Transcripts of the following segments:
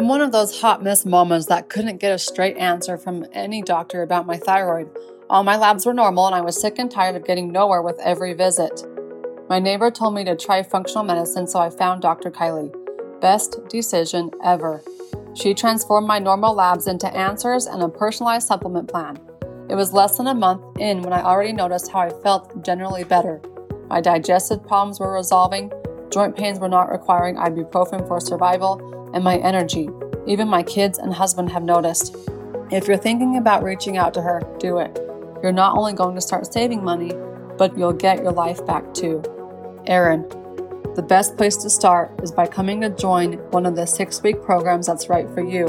I'm one of those hot mess mamas that couldn't get a straight answer from any doctor about my thyroid. All my labs were normal, and I was sick and tired of getting nowhere with every visit. My neighbor told me to try functional medicine, so I found Dr. Kylie. Best decision ever. She transformed my normal labs into answers and a personalized supplement plan. It was less than a month in when I already noticed how I felt generally better. My digestive problems were resolving, joint pains were not requiring ibuprofen for survival, and my energy. Even my kids and husband have noticed. If you're thinking about reaching out to her, do it. You're not only going to start saving money, but you'll get your life back too. Erin, the best place to start is by coming to join one of the six week programs that's right for you.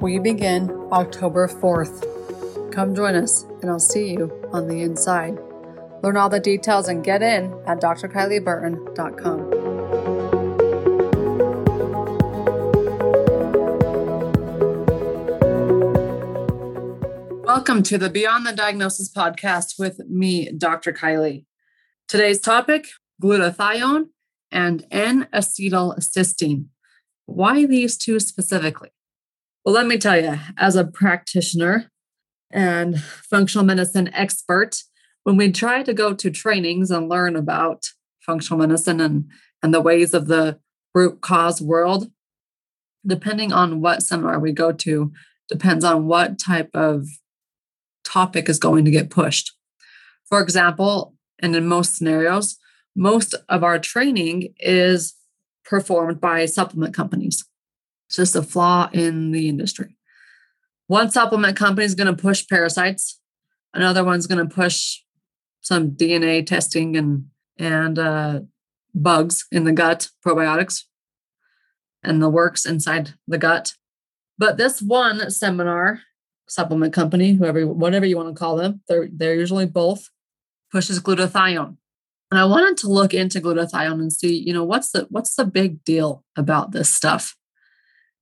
We begin October 4th. Come join us, and I'll see you on the inside. Learn all the details and get in at drkylieburton.com. Welcome to the Beyond the Diagnosis podcast with me, Dr. Kylie. Today's topic glutathione and N acetylcysteine. Why these two specifically? Well, let me tell you, as a practitioner and functional medicine expert, when we try to go to trainings and learn about functional medicine and, and the ways of the root cause world, depending on what seminar we go to, depends on what type of topic is going to get pushed. For example, and in most scenarios, most of our training is performed by supplement companies. It's just a flaw in the industry. One supplement company is going to push parasites, another one's going to push some DNA testing and and uh, bugs in the gut, probiotics, and the works inside the gut. But this one seminar supplement company, whoever, whatever you want to call them, they're they're usually both pushes glutathione. And I wanted to look into glutathione and see, you know, what's the what's the big deal about this stuff.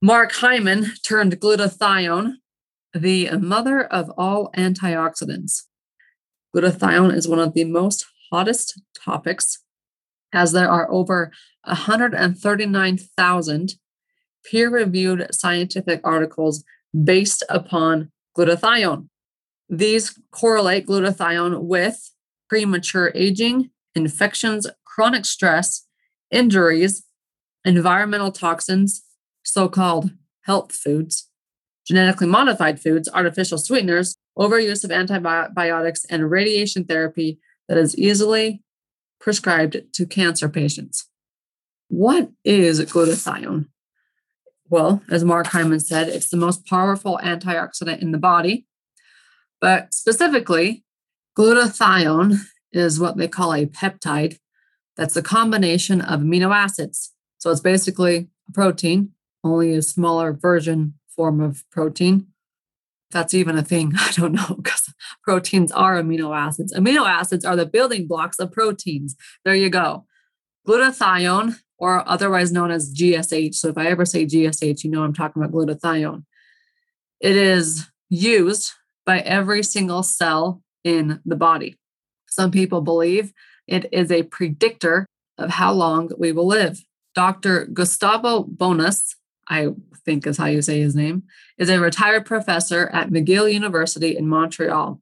Mark Hyman turned glutathione the mother of all antioxidants. Glutathione is one of the most hottest topics, as there are over 139,000 peer reviewed scientific articles based upon glutathione. These correlate glutathione with premature aging, infections, chronic stress, injuries, environmental toxins, so called health foods, genetically modified foods, artificial sweeteners, overuse of antibiotics, and radiation therapy that is easily prescribed to cancer patients. What is glutathione? Well, as Mark Hyman said, it's the most powerful antioxidant in the body. But specifically, glutathione is what they call a peptide that's a combination of amino acids. So it's basically a protein, only a smaller version form of protein. That's even a thing. I don't know because proteins are amino acids. Amino acids are the building blocks of proteins. There you go. Glutathione or otherwise known as GSH. So if I ever say GSH, you know I'm talking about glutathione. It is used by every single cell in the body. Some people believe it is a predictor of how long we will live. Dr. Gustavo Bounous, I think is how you say his name, is a retired professor at McGill University in Montreal.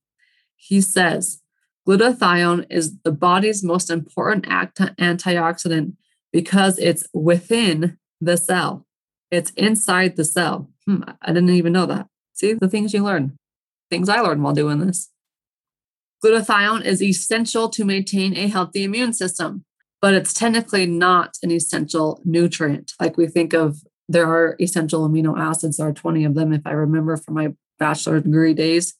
He says glutathione is the body's most important antioxidant because it's within the cell. It's inside the cell. Hmm, I didn't even know that. See the things you learn, things I learned while doing this. Glutathione is essential to maintain a healthy immune system, but it's technically not an essential nutrient. Like we think of, there are essential amino acids, there are 20 of them, if I remember from my bachelor degree days.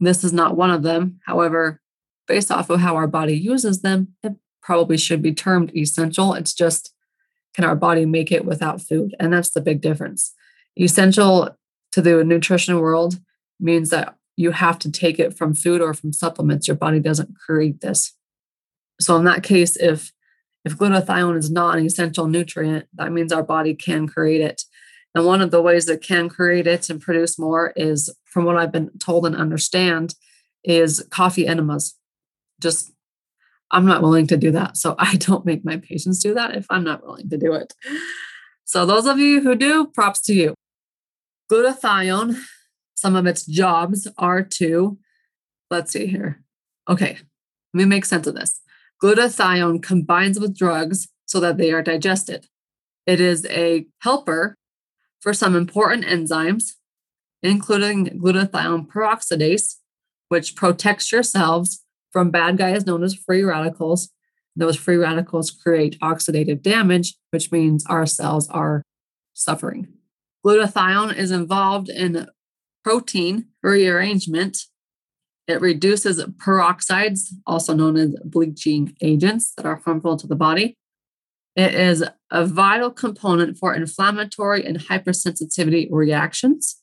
This is not one of them. However, based off of how our body uses them, it probably should be termed essential. It's just can our body make it without food? And that's the big difference. Essential to the nutrition world means that you have to take it from food or from supplements. Your body doesn't create this. So in that case, if if glutathione is not an essential nutrient, that means our body can create it. And one of the ways that can create it and produce more is, from what I've been told and understand, is coffee enemas. Just I'm not willing to do that. So I don't make my patients do that if I'm not willing to do it. So, those of you who do, props to you. Glutathione, some of its jobs are to, let's see here. Okay, let me make sense of this. Glutathione combines with drugs so that they are digested. It is a helper for some important enzymes, including glutathione peroxidase, which protects your cells from bad guys known as free radicals. Those free radicals create oxidative damage, which means our cells are suffering. Glutathione is involved in protein rearrangement. It reduces peroxides, also known as bleaching agents that are harmful to the body. It is a vital component for inflammatory and hypersensitivity reactions.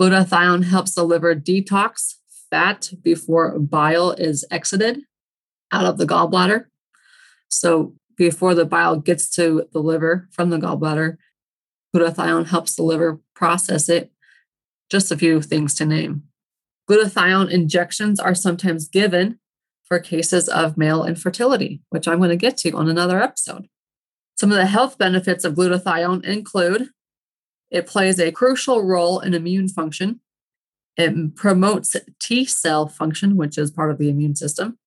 Glutathione helps the liver detox fat before bile is exited out of the gallbladder. So before the bile gets to the liver from the gallbladder, glutathione helps the liver process it. Just a few things to name. Glutathione injections are sometimes given for cases of male infertility, which I'm going to get to on another episode. Some of the health benefits of glutathione include it plays a crucial role in immune function. It promotes T cell function, which is part of the immune system.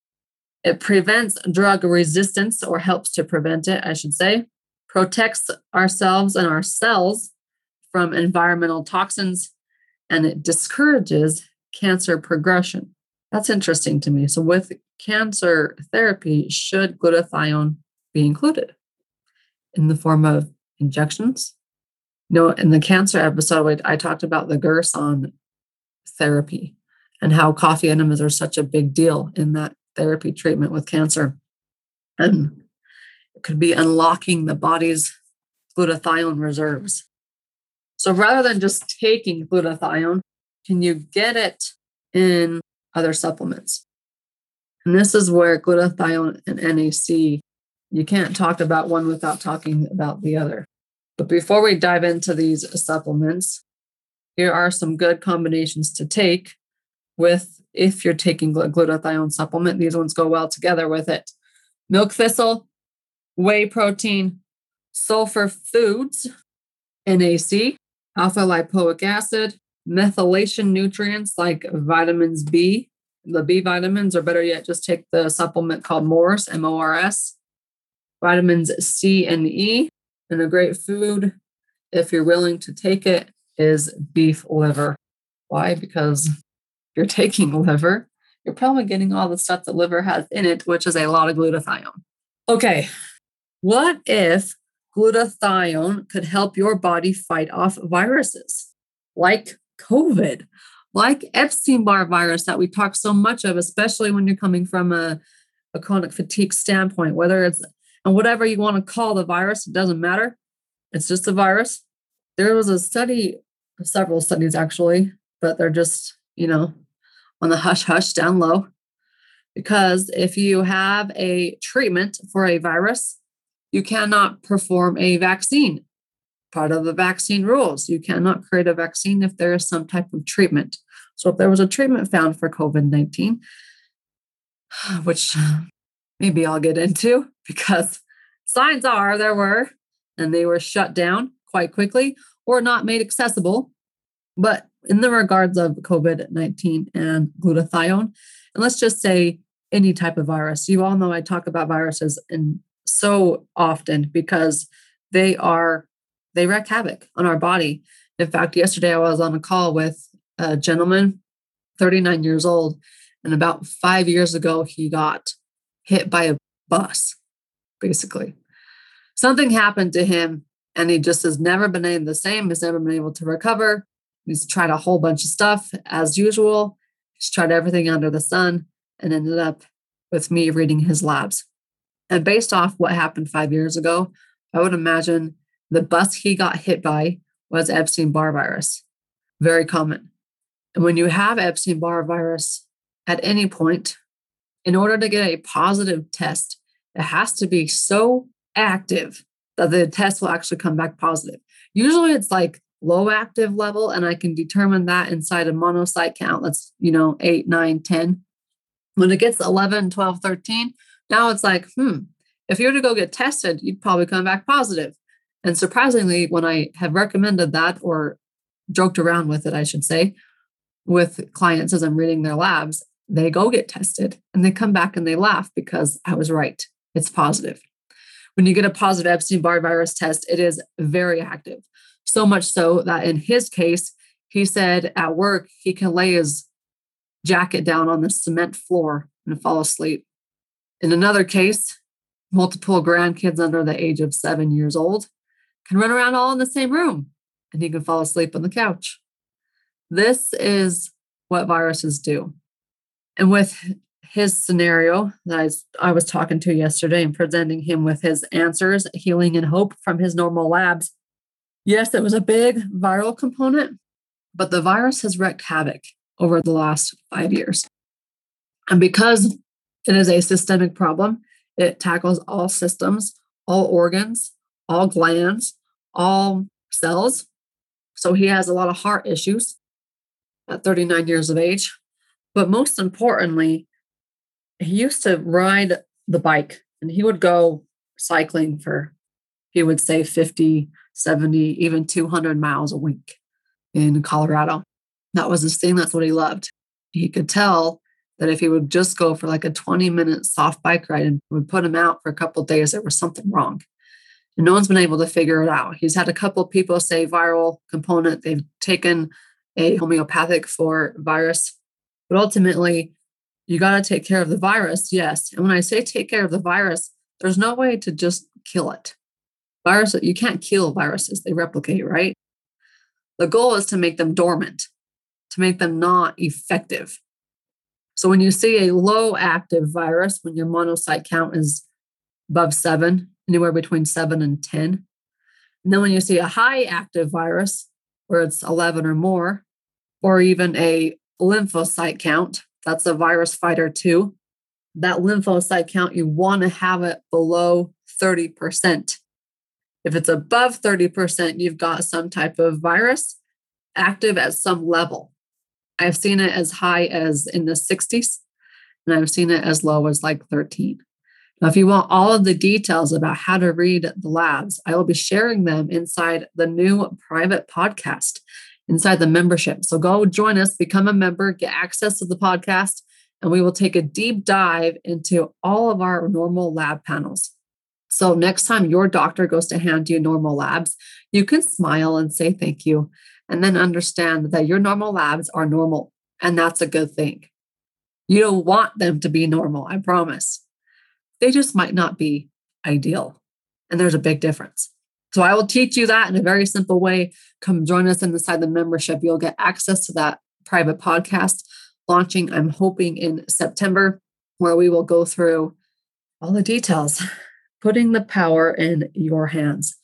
It prevents drug resistance or helps to prevent it, I should say, protects ourselves and our cells from environmental toxins, and it discourages cancer progression. That's interesting to me. So, with cancer therapy, should glutathione be included in the form of injections? no, in the cancer episode, I talked about the Gerson therapy and how coffee enemas are such a big deal in that therapy treatment with cancer. And it could be unlocking the body's glutathione reserves. So rather than just taking glutathione, can you get it in other supplements? And this is where glutathione and NAC, you can't talk about one without talking about the other. But before we dive into these supplements, here are some good combinations to take with if you're taking glutathione supplement. These ones go well together with it. Milk thistle, whey protein, sulfur foods, NAC, alpha lipoic acid, methylation nutrients like vitamins B, the B vitamins, or better yet, just take the supplement called MORS, M O R S, vitamins C and E, and a great food, if you're willing to take it, is beef liver. Why? Because you're taking liver, you're probably getting all the stuff that liver has in it, which is a lot of glutathione. Okay, what if glutathione could help your body fight off viruses like COVID, like Epstein Barr virus that we talk so much of, especially when you're coming from a, a chronic fatigue standpoint, whether it's and whatever you want to call the virus, it doesn't matter. It's just a virus. There was a study, several studies actually, but they're just, you know, on the hush hush down low. Because if you have a treatment for a virus, you cannot perform a vaccine. Part of the vaccine rules, you cannot create a vaccine if there is some type of treatment. So, if there was a treatment found for COVID 19, which maybe I'll get into because signs are there were, and they were shut down quite quickly or not made accessible. But in the regards of COVID 19 and glutathione, and let's just say any type of virus, you all know I talk about viruses and so often because they are, they wreak havoc on our body. In fact, yesterday I was on a call with a gentleman, 39 years old, and about five years ago, he got hit by a bus, basically. Something happened to him and he just has never been the same, has never been able to recover. He's tried a whole bunch of stuff as usual. He's tried everything under the sun and ended up with me reading his labs. And based off what happened five years ago, I would imagine the bus he got hit by was Epstein Barr virus. Very common. And when you have Epstein Barr virus at any point, in order to get a positive test, it has to be so active that the test will actually come back positive. Usually it's like low active level, and I can determine that inside a monocyte count. Let's, you know, eight, nine, 10. When it gets 11, 12, 13, now it's like, hmm, if you were to go get tested, you'd probably come back positive. And surprisingly, when I have recommended that or joked around with it, I should say, with clients as I'm reading their labs, they go get tested and they come back and they laugh because I was right. It's positive. When you get a positive Epstein Barr virus test, it is very active. So much so that in his case, he said at work he can lay his jacket down on the cement floor and fall asleep. In another case, multiple grandkids under the age of seven years old can run around all in the same room and he can fall asleep on the couch. This is what viruses do. And with his scenario that I, I was talking to yesterday and presenting him with his answers, healing and hope from his normal labs, yes, it was a big viral component, but the virus has wreaked havoc over the last five years. And because it is a systemic problem, it tackles all systems, all organs, all glands, all cells. So he has a lot of heart issues at 39 years of age. But most importantly, he used to ride the bike and he would go cycling for, he would say 50, 70, even 200 miles a week in Colorado. That was his thing. That's what he loved. He could tell that if he would just go for like a 20 minute soft bike ride and would put him out for a couple days, there was something wrong. And no one's been able to figure it out. He's had a couple people say viral component. They've taken a homeopathic for virus, but ultimately, you got to take care of the virus. Yes. And when I say take care of the virus, there's no way to just kill it. Virus, you can't kill viruses, they replicate, right? The goal is to make them dormant, to make them not effective. So when you see a low active virus, when your monocyte count is above seven, anywhere between seven and 10, and then when you see a high active virus, where it's 11 or more, or even a lymphocyte count, that's a virus fighter too. That lymphocyte count, you want to have it below 30%. If it's above 30%, you've got some type of virus active at some level. I've seen it as high as in the 60s, and I've seen it as low as like 13. Now, if you want all of the details about how to read the labs, I will be sharing them inside the new private podcast, inside the membership. So go join us, become a member, get access to the podcast, and we will take a deep dive into all of our normal lab panels. So next time your doctor goes to hand you normal labs, you can smile and say thank you, and then understand that your normal labs are normal, and that's a good thing. You don't want them to be normal, I promise. They just might not be ideal. And there's a big difference. So I will teach you that in a very simple way. Come join us inside the membership. You'll get access to that private podcast launching, I'm hoping, in September, where we will go through all the details putting the power in your hands.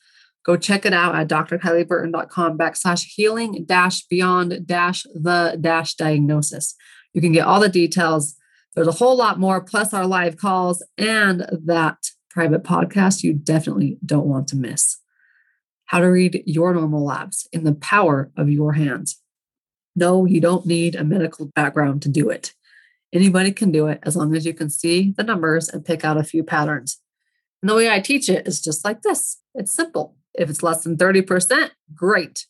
Go check it out at drkylieburton.com backslash healing dash beyond dash the dash diagnosis. You can get all the details. There's a whole lot more, plus our live calls and that private podcast you definitely don't want to miss. How to read your normal labs in the power of your hands. No, you don't need a medical background to do it. Anybody can do it as long as you can see the numbers and pick out a few patterns. And the way I teach it is just like this it's simple. If it's less than 30%, great.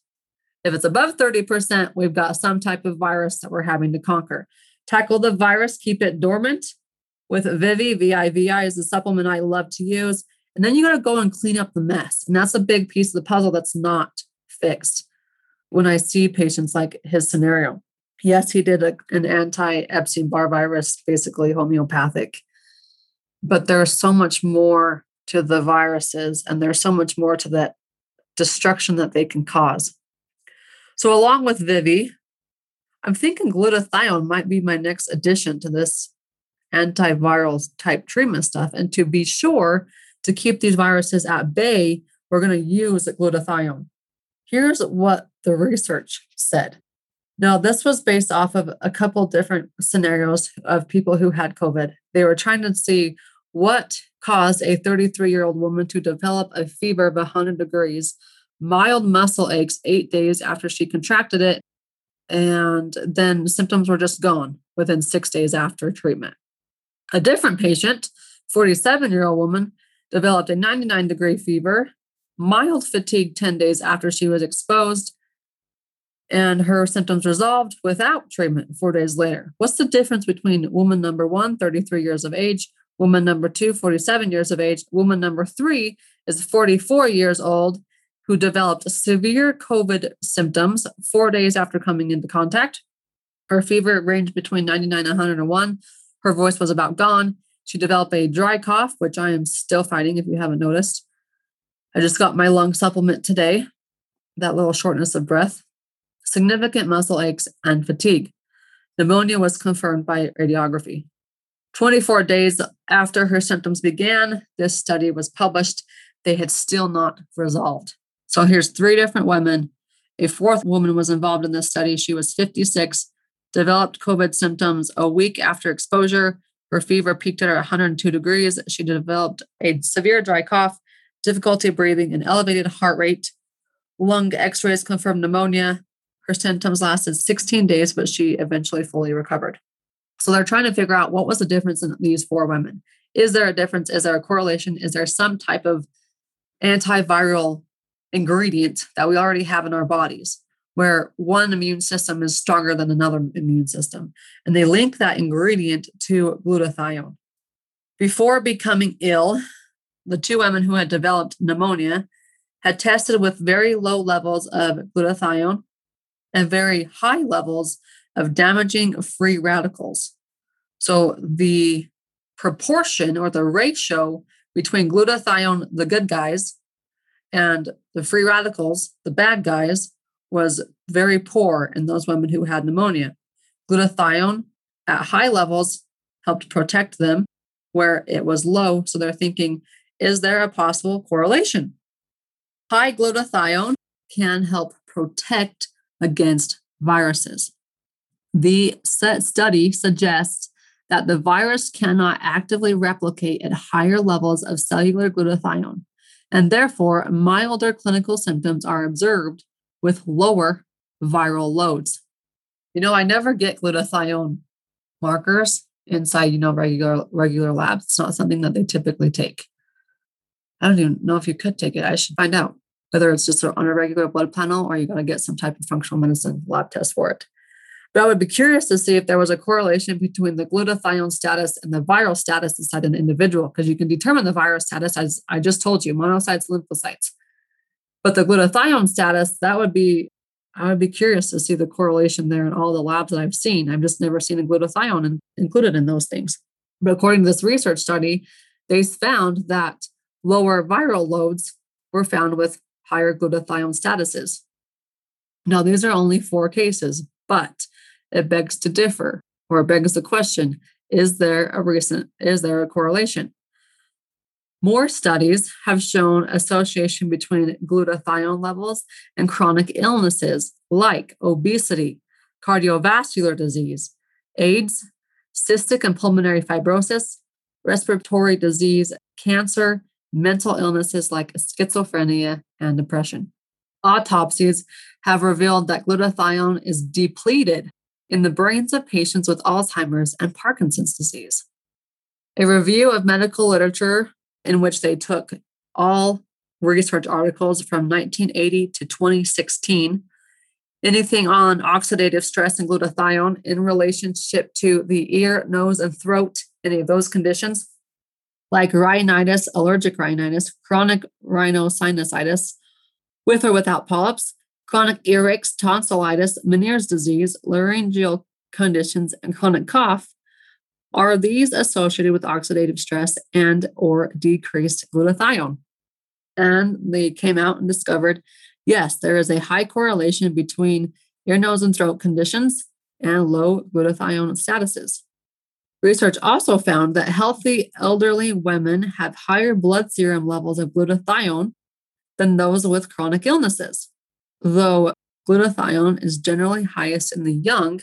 If it's above 30%, we've got some type of virus that we're having to conquer. Tackle the virus, keep it dormant with Vivi. VIVI is the supplement I love to use. And then you got to go and clean up the mess. And that's a big piece of the puzzle that's not fixed. When I see patients like his scenario, yes, he did a, an anti Epstein Barr virus, basically homeopathic but there's so much more to the viruses and there's so much more to that destruction that they can cause. So, along with Vivi, I'm thinking glutathione might be my next addition to this antiviral type treatment stuff. And to be sure to keep these viruses at bay, we're going to use glutathione. Here's what the research said. Now, this was based off of a couple different scenarios of people who had COVID. They were trying to see what caused a 33 year old woman to develop a fever of 100 degrees, mild muscle aches eight days after she contracted it, and then symptoms were just gone within six days after treatment. A different patient, 47 year old woman, developed a 99 degree fever, mild fatigue 10 days after she was exposed, and her symptoms resolved without treatment four days later. What's the difference between woman number one, 33 years of age, woman number two, 47 years of age, woman number three is 44 years old, who developed severe COVID symptoms four days after coming into contact? Her fever ranged between 99 and 101. Her voice was about gone. She developed a dry cough, which I am still fighting if you haven't noticed. I just got my lung supplement today, that little shortness of breath significant muscle aches, and fatigue. Pneumonia was confirmed by radiography. 24 days after her symptoms began, this study was published. They had still not resolved. So here's three different women. A fourth woman was involved in this study. She was 56, developed COVID symptoms a week after exposure. Her fever peaked at 102 degrees. She developed a severe dry cough, difficulty breathing, and elevated heart rate. Lung x rays confirmed pneumonia. Her symptoms lasted 16 days, but she eventually fully recovered. So they're trying to figure out what was the difference in these four women. Is there a difference? Is there a correlation? Is there some type of antiviral ingredient that we already have in our bodies where one immune system is stronger than another immune system? And they link that ingredient to glutathione. Before becoming ill, the two women who had developed pneumonia had tested with very low levels of glutathione and very high levels of damaging free radicals. So the proportion or the ratio between glutathione, the good guys, and the free radicals, the bad guys, was very poor in those women who had pneumonia. Glutathione at high levels helped protect them where it was low. So they're thinking, is there a possible correlation? High glutathione can help protect against viruses. The study suggests that the virus cannot actively replicate at higher levels of cellular glutathione, and therefore milder clinical symptoms are observed with lower viral loads. You know, I never get glutathione markers inside, you know, regular regular labs. It's not something that they typically take. I don't even know if you could take it. I should find out whether it's just on a regular blood panel or you're going to get some type of functional medicine lab test for it. But I would be curious to see if there was a correlation between the glutathione status and the viral status inside an individual, because you can determine the virus status, as I just told you, monocytes, lymphocytes. But the glutathione status, that would be, I would be curious to see the correlation there in all the labs that I've seen. I've just never seen a glutathione in, included in those things. But according to this research study, they found that lower viral loads were found with higher glutathione statuses. Now, these are only four cases, but it begs to differ or begs the question is there a recent is there a correlation more studies have shown association between glutathione levels and chronic illnesses like obesity cardiovascular disease aids cystic and pulmonary fibrosis respiratory disease cancer mental illnesses like schizophrenia and depression. Autopsies have revealed that glutathione is depleted in the brains of patients with Alzheimer's and Parkinson's disease. A review of medical literature in which they took all research articles from 1980 to 2016, anything on oxidative stress and glutathione in relationship to the ear, nose, and throat, any of those conditions, like rhinitis, allergic rhinitis, chronic rhinosinusitis, with or without polyps, chronic earaches, tonsillitis, Meniere's disease, laryngeal conditions, and chronic cough. Are these associated with oxidative stress and or decreased glutathione? And they came out and discovered, yes, there is a high correlation between ear, nose, and throat conditions and low glutathione statuses. Research also found that healthy elderly women have higher blood serum levels of glutathione than those with chronic illnesses, though glutathione is generally highest in the young,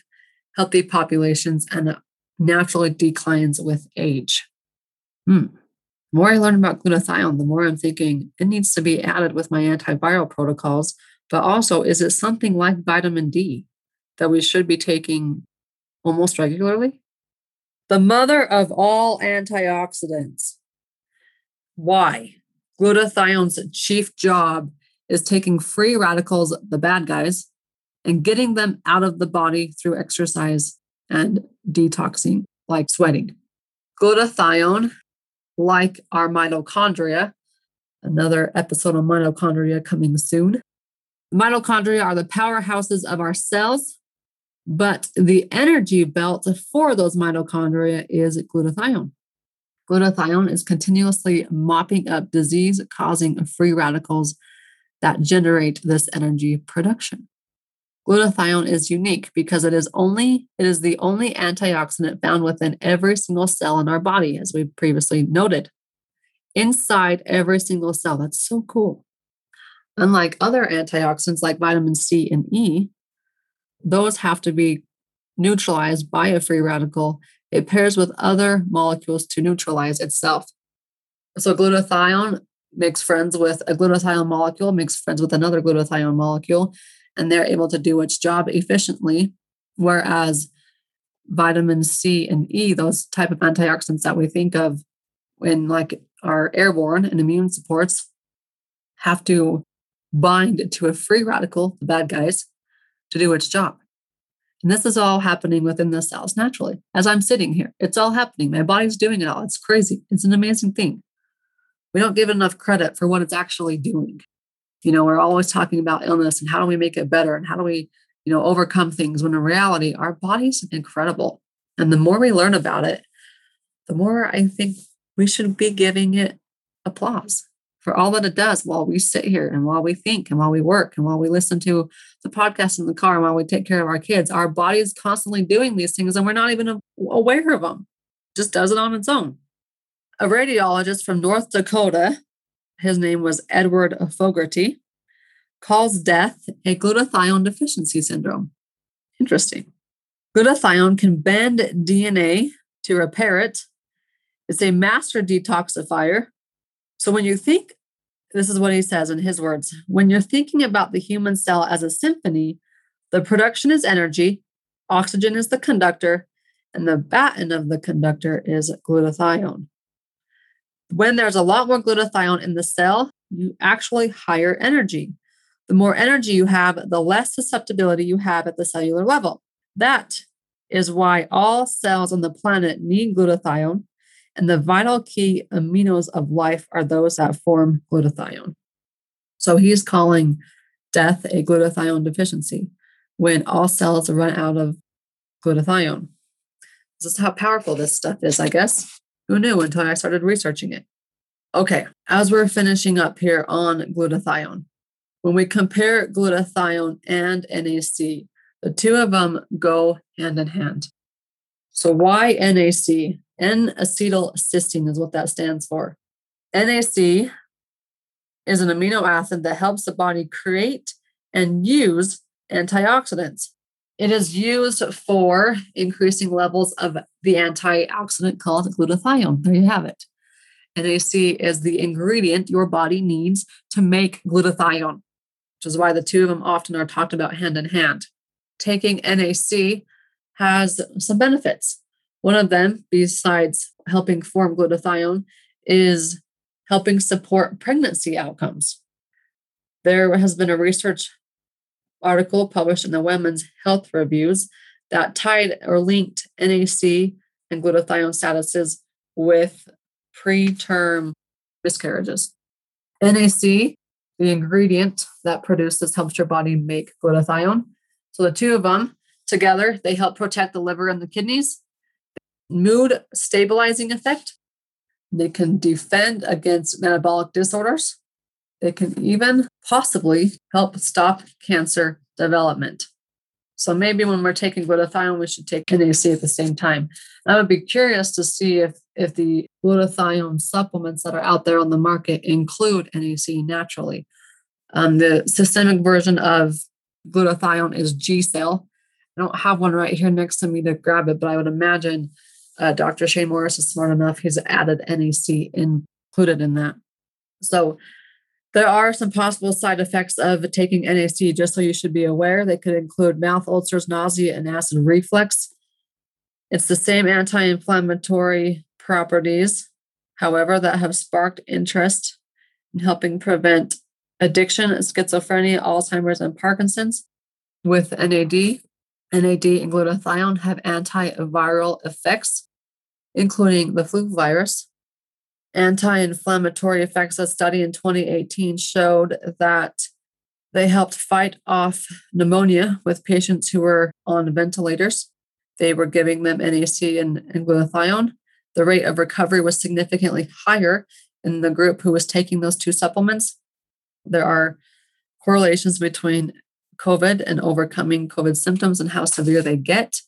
healthy populations and naturally declines with age. Hmm. The more I learn about glutathione, the more I'm thinking it needs to be added with my antiviral protocols. But also, is it something like vitamin D that we should be taking almost regularly? the mother of all antioxidants. Why? Glutathione's chief job is taking free radicals, the bad guys, and getting them out of the body through exercise and detoxing, like sweating. Glutathione, like our mitochondria, another episode on mitochondria coming soon. Mitochondria are the powerhouses of our cells, but the energy belt for those mitochondria is glutathione. Glutathione is continuously mopping up disease causing free radicals that generate this energy production. Glutathione is unique because it is only it is the only antioxidant found within every single cell in our body as we previously noted. Inside every single cell. That's so cool. Unlike other antioxidants like vitamin C and E, those have to be neutralized by a free radical. It pairs with other molecules to neutralize itself. So glutathione makes friends with a glutathione molecule, makes friends with another glutathione molecule, and they're able to do its job efficiently. Whereas vitamin C and E, those type of antioxidants that we think of when like are airborne and immune supports, have to bind to a free radical, the bad guys, to do its job. And this is all happening within the cells naturally. As I'm sitting here, it's all happening. My body's doing it all. It's crazy. It's an amazing thing. We don't give enough credit for what it's actually doing. You know, we're always talking about illness and how do we make it better and how do we, you know, overcome things when in reality, our body's incredible. And the more we learn about it, the more I think we should be giving it applause for all that it does while we sit here and while we think and while we work and while we listen to the podcast in the car and while we take care of our kids. Our body is constantly doing these things and we're not even aware of them, just does it on its own. A radiologist from North Dakota, his name was Edward Fogarty, calls death a glutathione deficiency syndrome. Interesting. Glutathione can bend DNA to repair it. It's a master detoxifier. So when you think this is what he says in his words when you're thinking about the human cell as a symphony, the production is energy, oxygen is the conductor, and the baton of the conductor is glutathione. When there's a lot more glutathione in the cell, you actually higher energy. The more energy you have, the less susceptibility you have at the cellular level. That is why all cells on the planet need glutathione and the vital key aminos of life are those that form glutathione. So he's calling death a glutathione deficiency when all cells run out of glutathione. This is how powerful this stuff is, I guess. Who knew until I started researching it? Okay, as we're finishing up here on glutathione, when we compare glutathione and NAC, the two of them go hand in hand. So, why NAC? N acetylcysteine is what that stands for. NAC is an amino acid that helps the body create and use antioxidants. It is used for increasing levels of the antioxidant called glutathione. There you have it. NAC is the ingredient your body needs to make glutathione, which is why the two of them often are talked about hand in hand. Taking NAC has some benefits. One of them, besides helping form glutathione, is helping support pregnancy outcomes. There has been a research article published in the Women's Health Reviews that tied or linked NAC and glutathione statuses with preterm miscarriages. NAC, the ingredient that produces, helps your body make glutathione. So the two of them together, they help protect the liver and the kidneys mood stabilizing effect. They can defend against metabolic disorders. They can even possibly help stop cancer development. So maybe when we're taking glutathione, we should take NAC at the same time. I would be curious to see if if the glutathione supplements that are out there on the market include NAC naturally. Um, the systemic version of glutathione is G-Cell. I don't have one right here next to me to grab it, but I would imagine uh, Dr. Shane Morris is smart enough. He's added NAC included in that. So there are some possible side effects of taking NAC, just so you should be aware. They could include mouth ulcers, nausea, and acid reflux. It's the same anti inflammatory properties, however, that have sparked interest in helping prevent addiction, schizophrenia, Alzheimer's, and Parkinson's. With NAD, NAD and glutathione have antiviral effects, including the flu virus. Anti inflammatory effects, a study in 2018 showed that they helped fight off pneumonia with patients who were on ventilators. They were giving them NAC and, and glutathione. The rate of recovery was significantly higher in the group who was taking those two supplements. There are correlations between COVID and overcoming COVID symptoms and how severe they get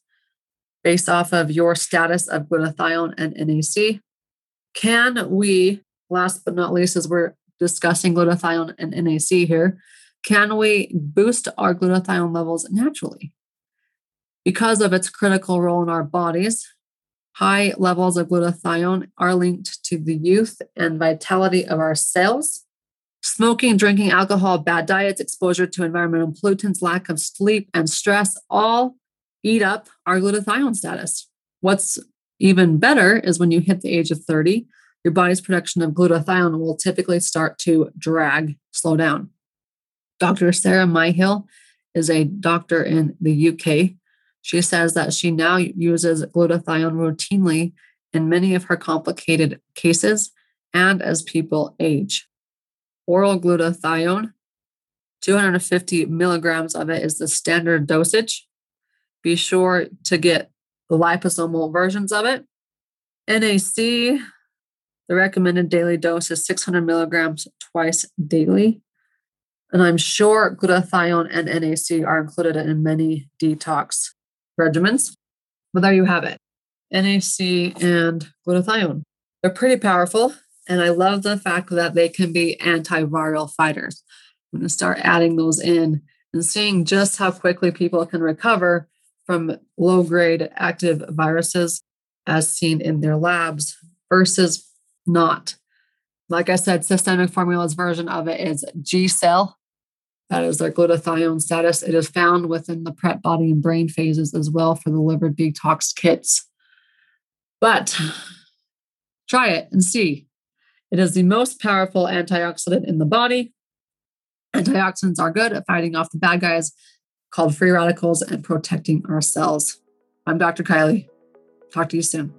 based off of your status of glutathione and NAC. Can we, last but not least, as we're discussing glutathione and NAC here, can we boost our glutathione levels naturally? Because of its critical role in our bodies, high levels of glutathione are linked to the youth and vitality of our cells. Smoking, drinking alcohol, bad diets, exposure to environmental pollutants, lack of sleep, and stress all eat up our glutathione status. What's even better is when you hit the age of 30, your body's production of glutathione will typically start to drag, slow down. Dr. Sarah Myhill is a doctor in the UK. She says that she now uses glutathione routinely in many of her complicated cases and as people age. Oral glutathione, 250 milligrams of it is the standard dosage. Be sure to get liposomal versions of it. NAC, the recommended daily dose is 600 milligrams twice daily. And I'm sure glutathione and NAC are included in many detox regimens. But there you have it NAC and glutathione. They're pretty powerful. And I love the fact that they can be antiviral fighters. I'm going to start adding those in and seeing just how quickly people can recover from low grade active viruses as seen in their labs versus not. Like I said, Systemic Formulas version of it is G cell. That is their glutathione status. It is found within the PrEP body and brain phases as well for the liver detox kits. But try it and see. It is the most powerful antioxidant in the body. Antioxidants are good at fighting off the bad guys called free radicals and protecting our cells. I'm Dr. Kylie. Talk to you soon.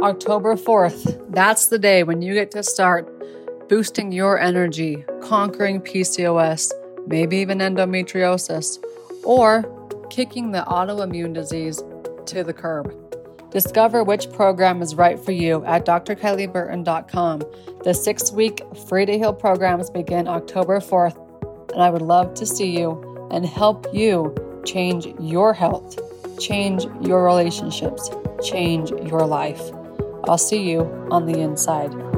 October 4th, that's the day when you get to start boosting your energy, conquering PCOS, maybe even endometriosis, or kicking the autoimmune disease to the curb. Discover which program is right for you at drkylieburton.com. The six week Free to Heal programs begin October 4th, and I would love to see you and help you change your health, change your relationships, change your life. I'll see you on the inside.